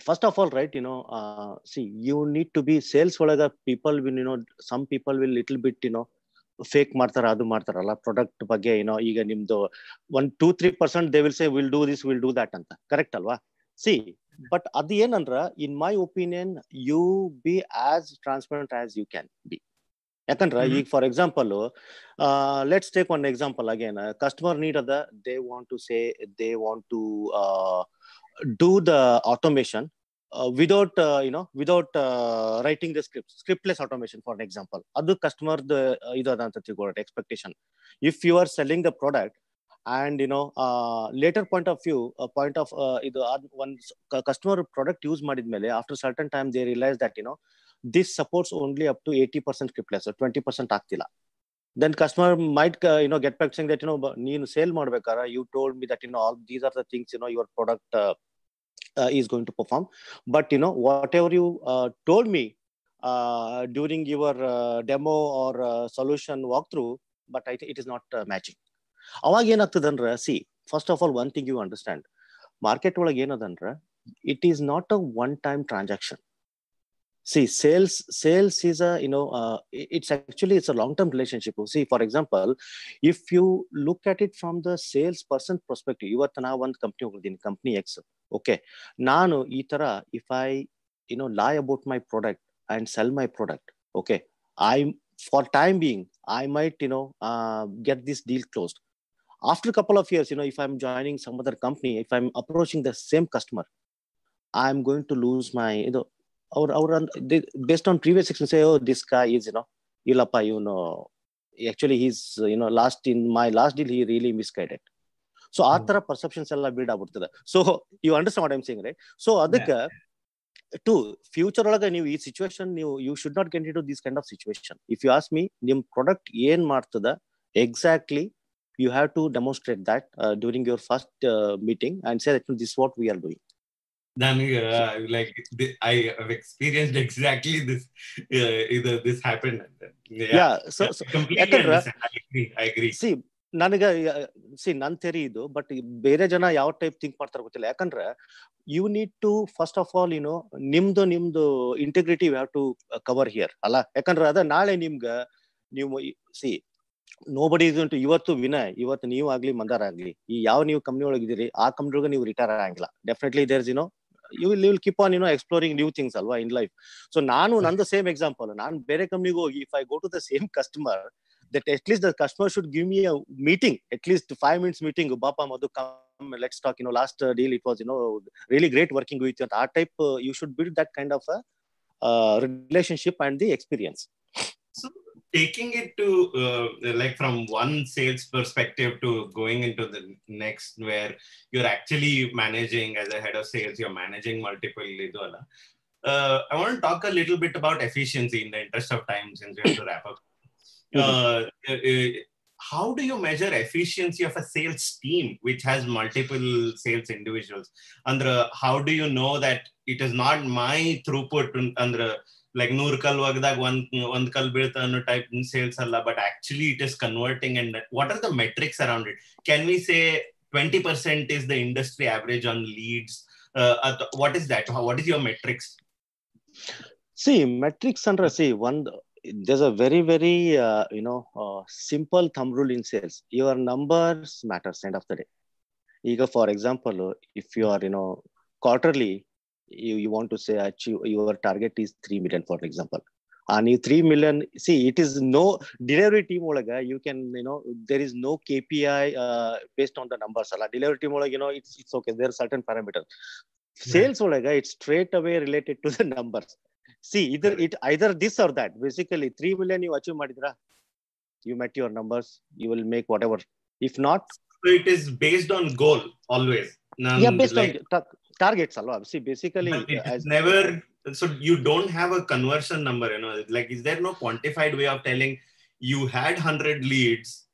first of all right you know see you need to be sales ಒಳಗ people will you know some people will little bit you know fake ಮಾಡ್ತಾರ ಅದು ಮಾಡ್ತಾರಲ್ಲ product ಬಗ್ಗೆ ಏನೋ ಈಗ ನಿಮ್ದು one two three percent they will say will do this will do that ಅಂತ. Correct ಅಲ್ವಾ? ಸಿ ಬಟ್ ಅದು ಏನಂದ್ರ in my opinion you be as transparent as you can be ಯಾಕಂದ್ರ. ಈಗ for example let's take one example again customer need ಅದ they want to say they want to do the automation without YONO without writing the script ಸ್ಕ್ರಿಪ್ಟ್ಲೆಸ್ automation for example ಅದು customer ಇದು ಅದ ಅಂತ ತಿಳ್ಕೊಳ್ಳಿ expectation if you are selling the product and you know uh, later point of view a point of uh, ಇದು one customer product use ಮಾಡಿದ್ಮೇಲೆ after certain time they realize that you know this supports only up to 80% scriptless or 20% ಆಗ್ತಿಲ್ಲ then customer might uh, you know get back saying that you know ಬ- ನೀನು sale ಮಾಡ್ಬೇಕಾರ you told me that you know all these are the things you know your product uh, uh, is going to perform but you know whatever you uh, told me uh, during your uh, demo or uh, solution walkthrough but I think it is not uh, matching ಅವಾಗ ಏನಾಗ್ತದಂದ್ರ C first of all one thing you understand market ಒಳಗೆ ಏನದಂದ್ರ it is not a one time transaction C sales sales is a you know it's actually it's a long term relationship C for example if you look at it from the sales person perspective ಇವತ್ತು ನಾ ಒಂದು company ಹೋಗಿದ್ದೀನಿ company X okay ನಾನು ಈ ತರ if I you know ಲೈ about my product and sell my product okay I for time being I might, you know, uh, get this deal closed. After a couple of years, you know, if I'm joining some other company, if I'm approaching the same customer, I'm going to lose my, you know, our, ಅವ್ರ based on previous experience oh this ಕಾ is you know ಇಲ್ಲಪ್ಪ ಇವನು actually Ilapa, you know last in my last deal he really misguided. So ಆ ತರ perceptions ಎಲ್ಲ build ಆಗ್ಬಿಡ್ತದೆ. So you understand what I'm saying right so ಅದಕ್ಕೆ to future ಒಳಗೆ ನೀವು ಈ ಸಿಚುವೇಶನ್ ನೀವು you should not get into this kind of situation if you ask me ನಿಮ್ ಪ್ರಾಡಕ್ಟ್ ಏನ್ ಮಾಡ್ತದ exactly you have to demonstrate that during your first meeting and say this what we are doing ನನಗೆ like I have experienced exactly this ಇದು this happen ಅಂತ so ನನಗೆ see ನನ್ theory ಇದು but ಬೇರೆ ಜನ ಯಾವ ಟೈಪ್ ಥಿಂಕ್ ಮಾಡ್ತಾರ ಗೊತ್ತಿಲ್ಲ. ಯಾಕಂದ್ರೆ you need to first of all ಏನು ನಿಮ್ದು ನಿಮ್ದು integrity have to cover here ಅಲ್ಲ? ಯಾಕಂದ್ರೆ ಅದ ನಾಳೆ ನಿಮ್ಗ ನೀವು ಸಿ ನೋ ಬಡಿ ಉಂಟು ಇವತ್ತು ವಿನಯ್ ಇವತ್ತು ನೀವು ಆಗ್ಲಿ ಮಂದಾರ ಆಗ್ಲಿ ಈ ಯಾವ ನೀವು ಕಂಪ್ನಿ ಒಳಗಿದ್ದೀರಿ ಆ ಕಂಪ್ನಿ ಒಳಗೆ ನೀವು ರಿಟೈರ್ ಆಗಂಗಿಲ್ಲ. Definitely there's you know you will will keep on you know exploring new things ಅಲ್ವಾ ಇನ್ ಲೈಫ್ ಸೊ ನಾನು ನಂದು ಸೇಮ್ ಎಕ್ಸಾಂಪಲ್ ನಾನು ಬೇರೆ ಕಂಪ್ನಿಗೆ ಹೋಗಿ if I go to the same customer that at least the customer should give me meeting at least five minutes meeting ಬಾಪ Madhu come let's talk you know last deal it was you know really great working with ಅಂತ ಆ type you should build that kind of relationship and the experience taking it to uh, like from one sales perspective to going into the next, where you're actually managing as a head of sales, you're managing multiple. uh, I want to talk a little bit about efficiency in the interest of time since we have to wrap up. Uh, uh, how do you measure efficiency of a sales team which has multiple sales individuals? Andra, how do you know that it is not my throughput Andra like ನೂರು ಕಲ್ ಒಗದಾಗ ಒಂದ್ ಒಂದ್ ಕಲ್ ಬೀಳ್ತ ಅನ್ನೋ type sales ಅಲ್ಲ but actually it is converting and what are the metrics around it can we say twenty percent is the industry average on leads what is that what is your matrix See, metrics under see one. There's a very very uh, you know uh, simple thumb rule in sales. Your numbers matters end of the day. Ega, for example, if you are you know quarterly, you, you want to say achieve your target is three million, for example. And you three million, see, it is no delivery team olaga, you can, you know, there is no KPI uh, based on the numbers. Ala. Delivery team olaga, you know, it's it's okay. There are certain parameters. Sales olaga, it's straight away related to the numbers. See, either it either this or that. Basically, three million you achieve madidra, you met your numbers, you will make whatever. If not, So it is based on goal always. None, yeah, based like, on See, basically, it as never. So you don't have a conversion number, you know. Like, is there no quantified way of telling you had hundred leads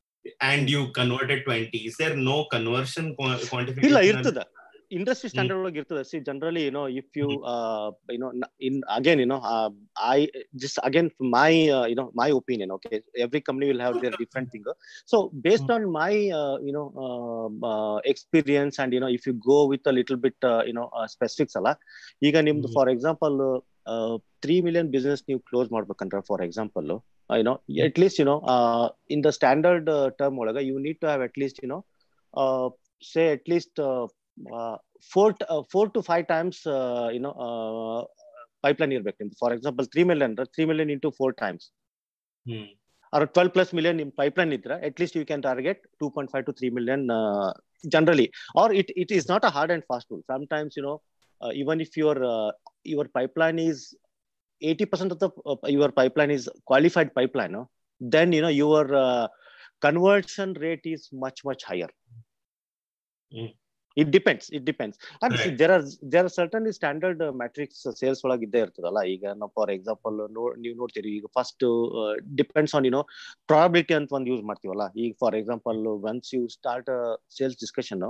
and you converted twenty? Is there no conversion quantified ಇಲ್ಲ quantification? ಇರ್ತದ industry standard ಒಳಗೆ ಇರ್ತದೆ C generally you know if you you no in again you know I just again my you know my opinion okay every company will have their different thing so based on my you know experience and you know if you go with a little bit you no specifics ಅಲ್ಲ ಈಗ ನಿಮ್ದು ಹ್ಮ್. For example three million business ನೀವು close ಮಾಡ್ಬೇಕಂದ್ರೆ for example you know at least you know in the standard term ಒಳಗೆ you need to have at least you know say at least uh, uh, uh, four uh, four to five times uh, you know pipeline ivermectin. For example, three million three million into four times. Hmm. Or 12 plus million in pipeline nidra, at least you can target 2.5 to 3 million generally. Or it, it is not a hard and fast rule. Sometimes, you know, uh, even if your uh, your pipeline is 80% of the uh, your pipeline is qualified pipeline no? then you know your conversion rate is much much higher mm. it depends it depends and see, Right. there are there are certainly standard uh, metrics sales ಒಳಗೆ ಇದ್ದೇ ಇರ್ತದಲ್ಲ ಈಗ ನಾವು for example ನೀವು ನೋಡ್ತೀರಿ ಈಗ first depends on you know probability ಅಂತ ಒಂದು ಯೂಸ್ ಮಾಡ್ತೀವಲ್ಲ ಈಗ for example once you start sales discussion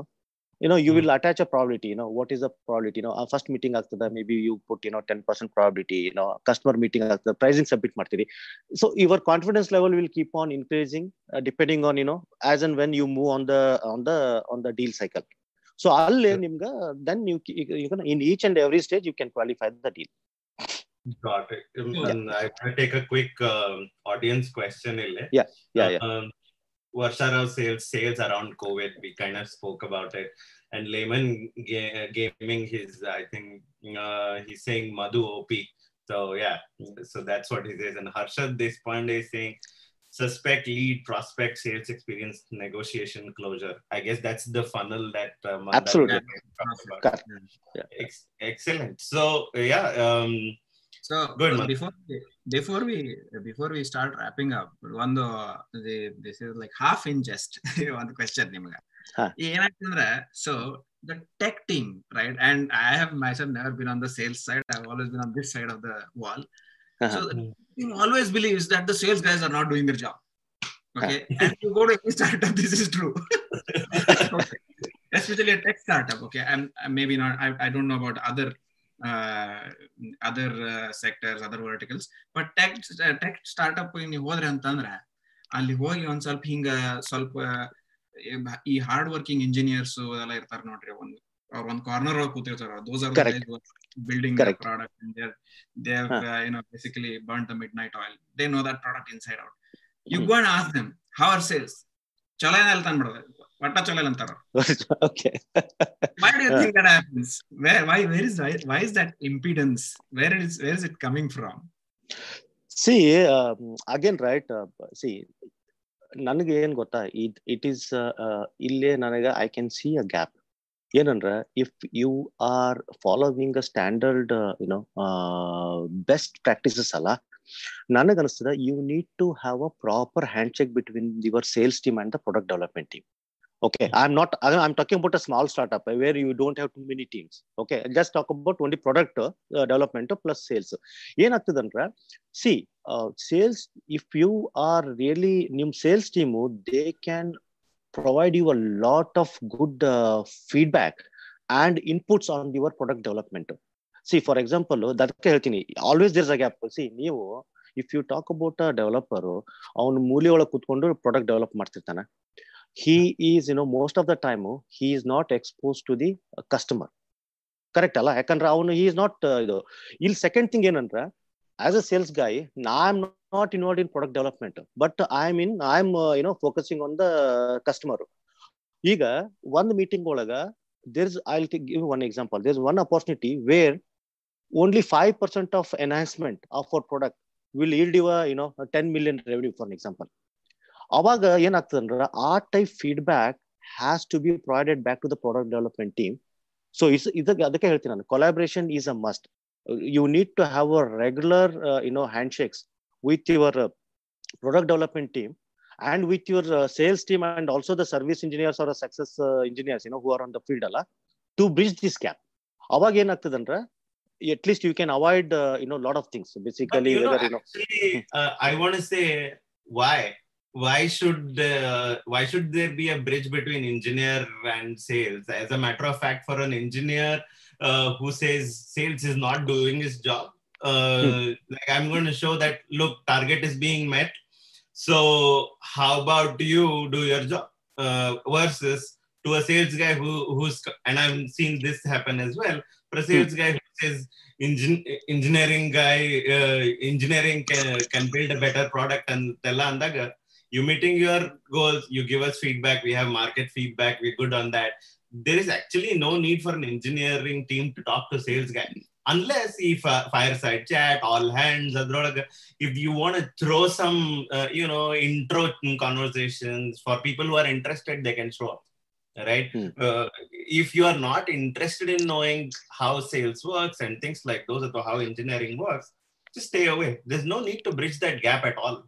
you know you Hmm. will attach a probability you know what is the probability you know uh, first meeting ಆಗ್ತದ maybe you put you know 10% probability you know customer meeting ಆಗ್ತದ pricing submit ಮಾಡ್ತೀರಿ so your confidence level will keep on increasing uh, depending on you know as and when you move on the on the on the deal cycle so ಅಲ್ಲಿ Yeah. ನಿಮ್ಗ then you you can in each and every stage you can qualify the deal Got it. Um, Yeah. and I I take a quick um, audience question. Ille. yeah yeah Um, Varsha sales sales around COVID. We kind of spoke about it. And Layman ga- Gaming, his I think uh, he's saying Madhu OP. So yeah, so that's what he says. And Harshad Deshpande is saying suspect lead prospect sales experience negotiation closure. I guess that's the funnel that uh, Mandar Absolutely. talked about. Correct. Yeah. Ex- excellent. So yeah, um, So Good, uh, man. before we, before we before we start wrapping up, ಒಂದು the- this is like half in jest ಒಂದು question ನಿಮ್ಗೆ ಹಾ. ಏನಾಗ್ತಂದ್ರೆ so the tech team right and I have myself never been on the sales side i've always been on this side of the wall Uh-huh. so the team always believes that the sales guys are not doing their job okay and you go to any startup this is true okay. especially a tech startup okay and and maybe not i, I don't know about other uh, other uh, sectors other verticals but tech uh, tech startup ನೀವು ಹೋದ್ರೆ ಅಂತಂದ್ರೆ ಅಲ್ಲಿ ಹೋಗಿ ಒಂದ್ ಸ್ವಲ್ಪ ಹಿಂಗ ಸ್ವಲ್ಪ ಈ ಹಾರ್ಡ್ ವರ್ಕಿಂಗ್ ಇಂಜಿನಿಯರ್ಸ್ ಎಲ್ಲ ಇರ್ತಾರ ನೋಡ್ರಿ ಒಂದ್ ಅವ್ರ one corner ಒಳಗೆ ಕೂತಿರ್ತಾರ those are Correct. Building Correct. Product they have Huh. uh, you know basically burnt the midnight oil they know that product inside out you Mhm. go and ask them how are sales ಚಲೋ ಏನ ಇಲ್ಲ ಅಂದ್ಬಿಡೋದು ಒಟ್ಟ ಚಲೋ okay why do you think that happens where why where is why, why is that impedance where is where is it coming from see again right see, ನನಗೆ ಏನ್ ಗೊತ್ತಾ it it is ಇಲ್ಲೇ ನನಗೆ I can see a gap ಏನಂದ್ರೆ if you are following a standard you know best practices ಅಲ್ಲ ನನಗನ್ಸ್ತದೆ you need to have a proper hand check between your sales team and the product development team Okay, I'm not. I- I'm talking about a small startup uh, where you don't have too many teams. Okay, just talk about only product uh, development plus sales. ಏನಾಗ್ತದಂದ್ರೆ C sales if you are really ನಿಮ್ sales team they provide you a lot of good uh, feedback and inputs on your product development. See for example ಅದಕ್ಕೆ ಹೇಳ್ತೀನಿ. Always there's a gap see ನೀವು if you talk about a developer ಅವನು ಮೂಲೆ ಒಳಗೆ ಕೂತ್ಕೊಂಡು product develop ಮಾಡ್ತಿರ್ತಾನೆ. He is you know most of the time he is not expose to the customer correct ಅಲ್ಲ? ಯಾಕಂದ್ರೆ ಅವನು ಹಿ ಇಸ್ ನಾಟ್ ಇದು. ಇಲ್ಲಿ ಸೆಕೆಂಡ್ ಥಿಂಗ್ ಏನಂದ್ರೆ a sales guy I am not involved in product development but I am in I am you know focusing on the customer ಈಗ ಒಂದು meeting ಒಳಗ there is I give one example there is one opportunity where only five percent of enhancement of our product will yield you you know ten million revenue for example ಅವಾಗ ಏನಾಗ್ತದಂದ್ರೆ, ಆ type feedback has to be provided back to the product development team so is ಇದಕ್ಕೆ, ಅದಕ್ಕೆ ಹೇಳ್ತೀನಿ ನಾನು. Collaboration is a must you need to have a regular YONO hand shakes with your product development team and with your uh, sales team and also the service engineers or a success uh, engineers you know who are on the field ಅಲ್ಲ to bridge this gap ಅವಾಗ ಏನಾಗ್ತದಂದ್ರೆ at least you can avoid uh, you know lot of things But, basically you know, whether you know actually, uh, I want to say why. Why should uh, why should there be a bridge between engineer and sales? As a matter of fact, for an engineer uh, who says sales is not doing his job, uh, like I'm going to show that look, target is being met. So how about you do your job? Uh, versus to a sales guy who who's and I've seen this happen as well. For a sales guy who says engin- engineering guy uh, engineering can, can build a better product and tella andaga you're meeting your goals you give us feedback we have market feedback we're good on that. There is actually no need for an engineering team to talk to sales guy unless if uh, fireside chat all hands if you want to throw some uh, you know intro conversations for people who are interested they can show up right? Hmm. Uh, if you are not interested in knowing how sales works and things like those or how engineering works just stay away. There's no need to bridge that gap at all.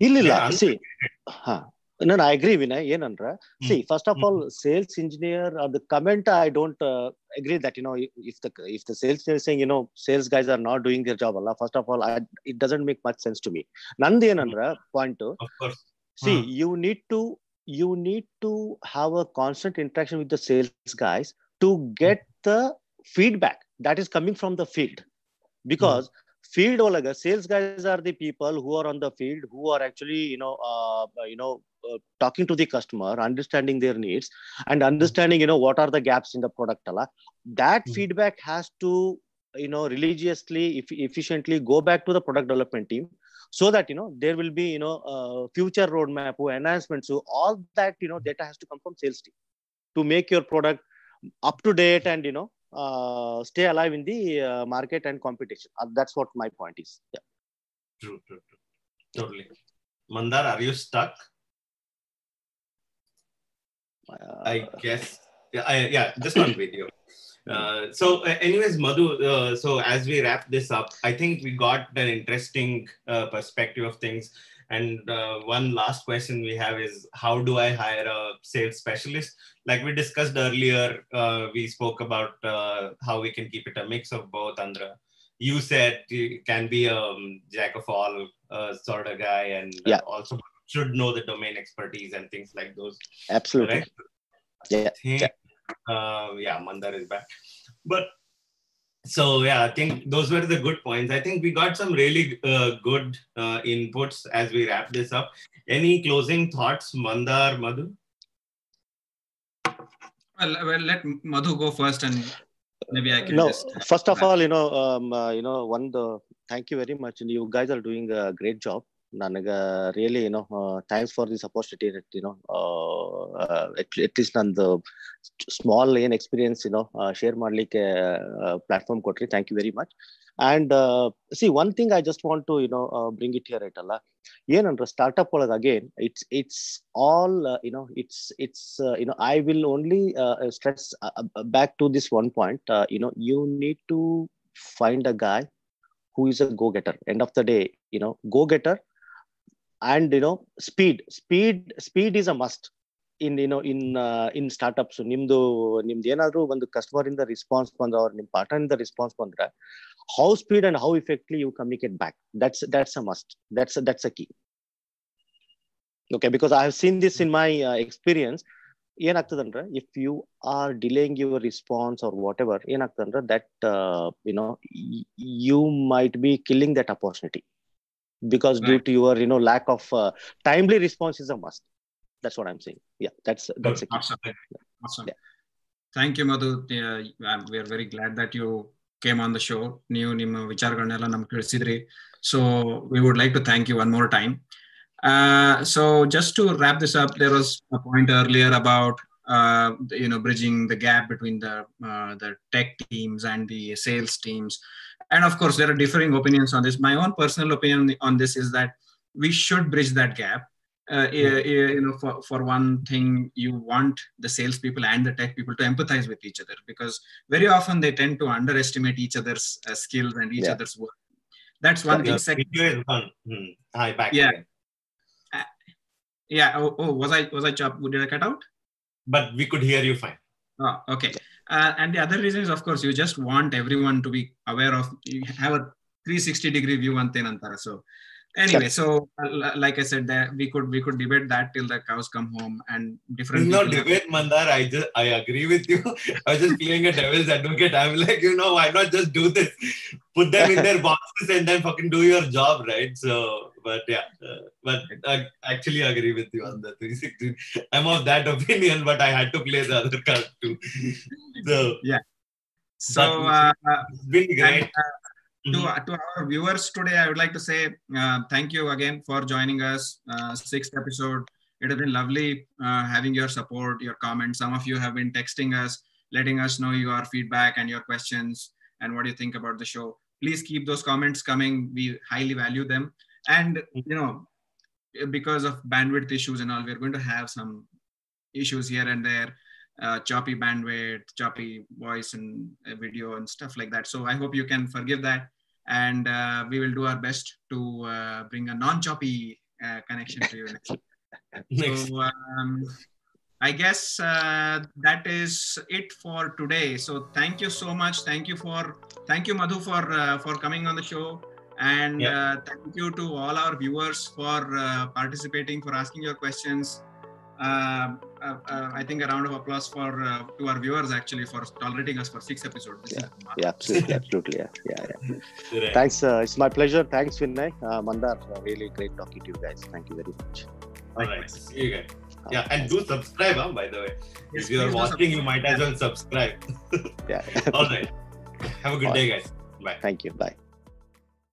ಇಲ್ಲ Yeah, C ಹಾ ನಾನು I agree Vinay ಏನಂದ್ರ C first of all sales engineer the comment I don't agree that you know if the if the sales saying you know sales guys are not doing their job ಅಲ್ಲ first of all it doesn't make much sense to me ನಂದು ಏನಂದ್ರ point of course see Hmm. you need to you need to have a constant interaction with the sales guys to get the feedback that is coming from the field because field olaga sales guys are the people who are on the field who are actually you know uh, you know uh, talking to the customer understanding their needs and understanding you know what are the gaps in the product alla. that Hmm. feedback has to you know religiously if efficiently go back to the product development team so that you know there will be you know uh, future roadmap or enhancements so all that you know data has to come from sales team to make your product up to date and you know uh, stay alive in the uh, market and competition Uh, that's what my point is yeah. true true true totally mandar are you stuck Uh, I guess. Yeah, I, yeah just on video. Uh, so, uh, anyways, Madhu. Uh, so, as we wrap this up, I think we got an interesting uh, perspective of things. And uh, one last question we have is, how do I hire a sales specialist? Like we discussed earlier, uh, we spoke about uh, how we can keep it a mix of both. Andra, you said you can be a um, jack of all uh, sort of guy, and Yeah. also should know the domain expertise and things like those absolutely right? Yeah, think, Uh, yeah, Mandar is back. But so yeah, I think those were the good points. I think we got some really uh, good uh, inputs as we wrap this up. Any closing thoughts, Mandar, Madhu? Well, well, let Madhu go first, and maybe I can no just. first of all you know um, uh, you know one the thank you very much and you guys are doing a great job ನನಗ really ಏನೋ thanks for this opportunity ಏನೋ at least ನಂದು small ಏನ್ experience ಏನೋ share ಮಾಡ್ಲಿಕ್ಕೆ platform ಕೊಟ್ರಿ. Thank you very much and see one thing I just want to you know bring it here it ಅಲ್ಲ? ಏನಂದ್ರೆ ಸ್ಟಾರ್ಟ್ಅಪ್ ಒಳಗೆ again it's it's all you know it's it's you know I will only stress back to this one point you know you need to find a guy who is a go getter end of you know, go-getter and, you know, speed speed speed is a must in ಏನೋ in in startups ನಿಮ್ದು ನಿಮ್ದು ಏನಾದ್ರು ಒಂದು customer ಇಂದ response ಬಂದ್ರೆ ಅವ್ರ ನಿಮ್ partner ಇಂದ ರೆಸ್ಪಾನ್ಸ್ ಬಂದ್ರೆ how speed and how effectively you communicate back that's that's a must that's that's a key okay because I have seen this in my experience ಏನಾಗ್ತದಂದ್ರೆ if you are delaying your response or whatever ಏನಾಗ್ತದಂದ್ರೆ that you know you might be killing that opportunity because due Right. to your you know lack of uh, timely response is a must that's what i'm saying yeah that's that's a key. Awesome. Awesome. Yeah. Thank you, Madhu. Uh, I'm- we are very glad that you came on the show. ನೀವು ನಿಮ್ಮ ವಿಚಾರಗಳನ್ನೆಲ್ಲ ನಮ್ಗೆ ತಿಳಿಸಿದ್ರಿ so we would like to thank you one more time so just to wrap this up there was a point earlier about uh, you know bridging the gap between the uh, the tech teams and the sales teams and of course there are differing opinions on this my own personal opinion on this is that we should bridge that gap uh, you you know for, for one thing you want the salespeople and the tech people to empathize with each other because very often they tend to underestimate each other's uh, skills and each Yeah. other's work that's one thing Second. Hmm. Hi, back. Yeah. again. yeah oh, oh was i was i chop did i cut out But we could hear you fine. Oh, okay. Uh, and the other reason is, of course, you just want everyone to be aware of, you have a 360 degree view on Tenantara. So, anyway, so uh, like I said, that we could we could debate that till the cows come home and different. No not have- debate, Mandar. I just I agree with you. I was just playing a devil's advocate. I'm like, you know, why not just do this? Put them in their boxes and then fucking do your job, right? So, but yeah, uh, but I actually agree with you on the 360. I'm of that opinion, but I had to play the other card too. So, yeah. So, uh, it's been great. and, uh, to, Mhm. to our viewers today, I would like to say uh, thank you again for joining us. Uh, sixth episode. It has been lovely uh, having your support, your comments. Some of you have been texting us, letting us know your feedback and your questions and what you think about the show. Please keep those comments coming. We highly value them. And you know, because of bandwidth issues and all, we're going to have some issues here and there uh, choppy bandwidth, choppy voice and uh, video and stuff like that. So I hope you can forgive that, and uh, we will do our best to uh, bring a non-choppy uh, connection to you next. So um, I guess uh, that is it for today. So thank you so much. Thank you for thank you Madhu for uh, for coming on the show. And Yeah. uh, thank you to all our viewers for uh, participating, for asking your questions uh, uh, uh, I think a round of applause for uh, to our viewers actually for tolerating us for six episodes. This is yeah absolutely absolutely yeah yeah, yeah. Right. thanks uh, it's my pleasure thanks vinay uh, mandar uh, really great talking to you guys thank you very much All right. See you guys. Yeah, and do subscribe, huh, by the way. Yes, if you are watching, you might as well subscribe. yeah All right. Have a good day, guys. Bye. thank you bye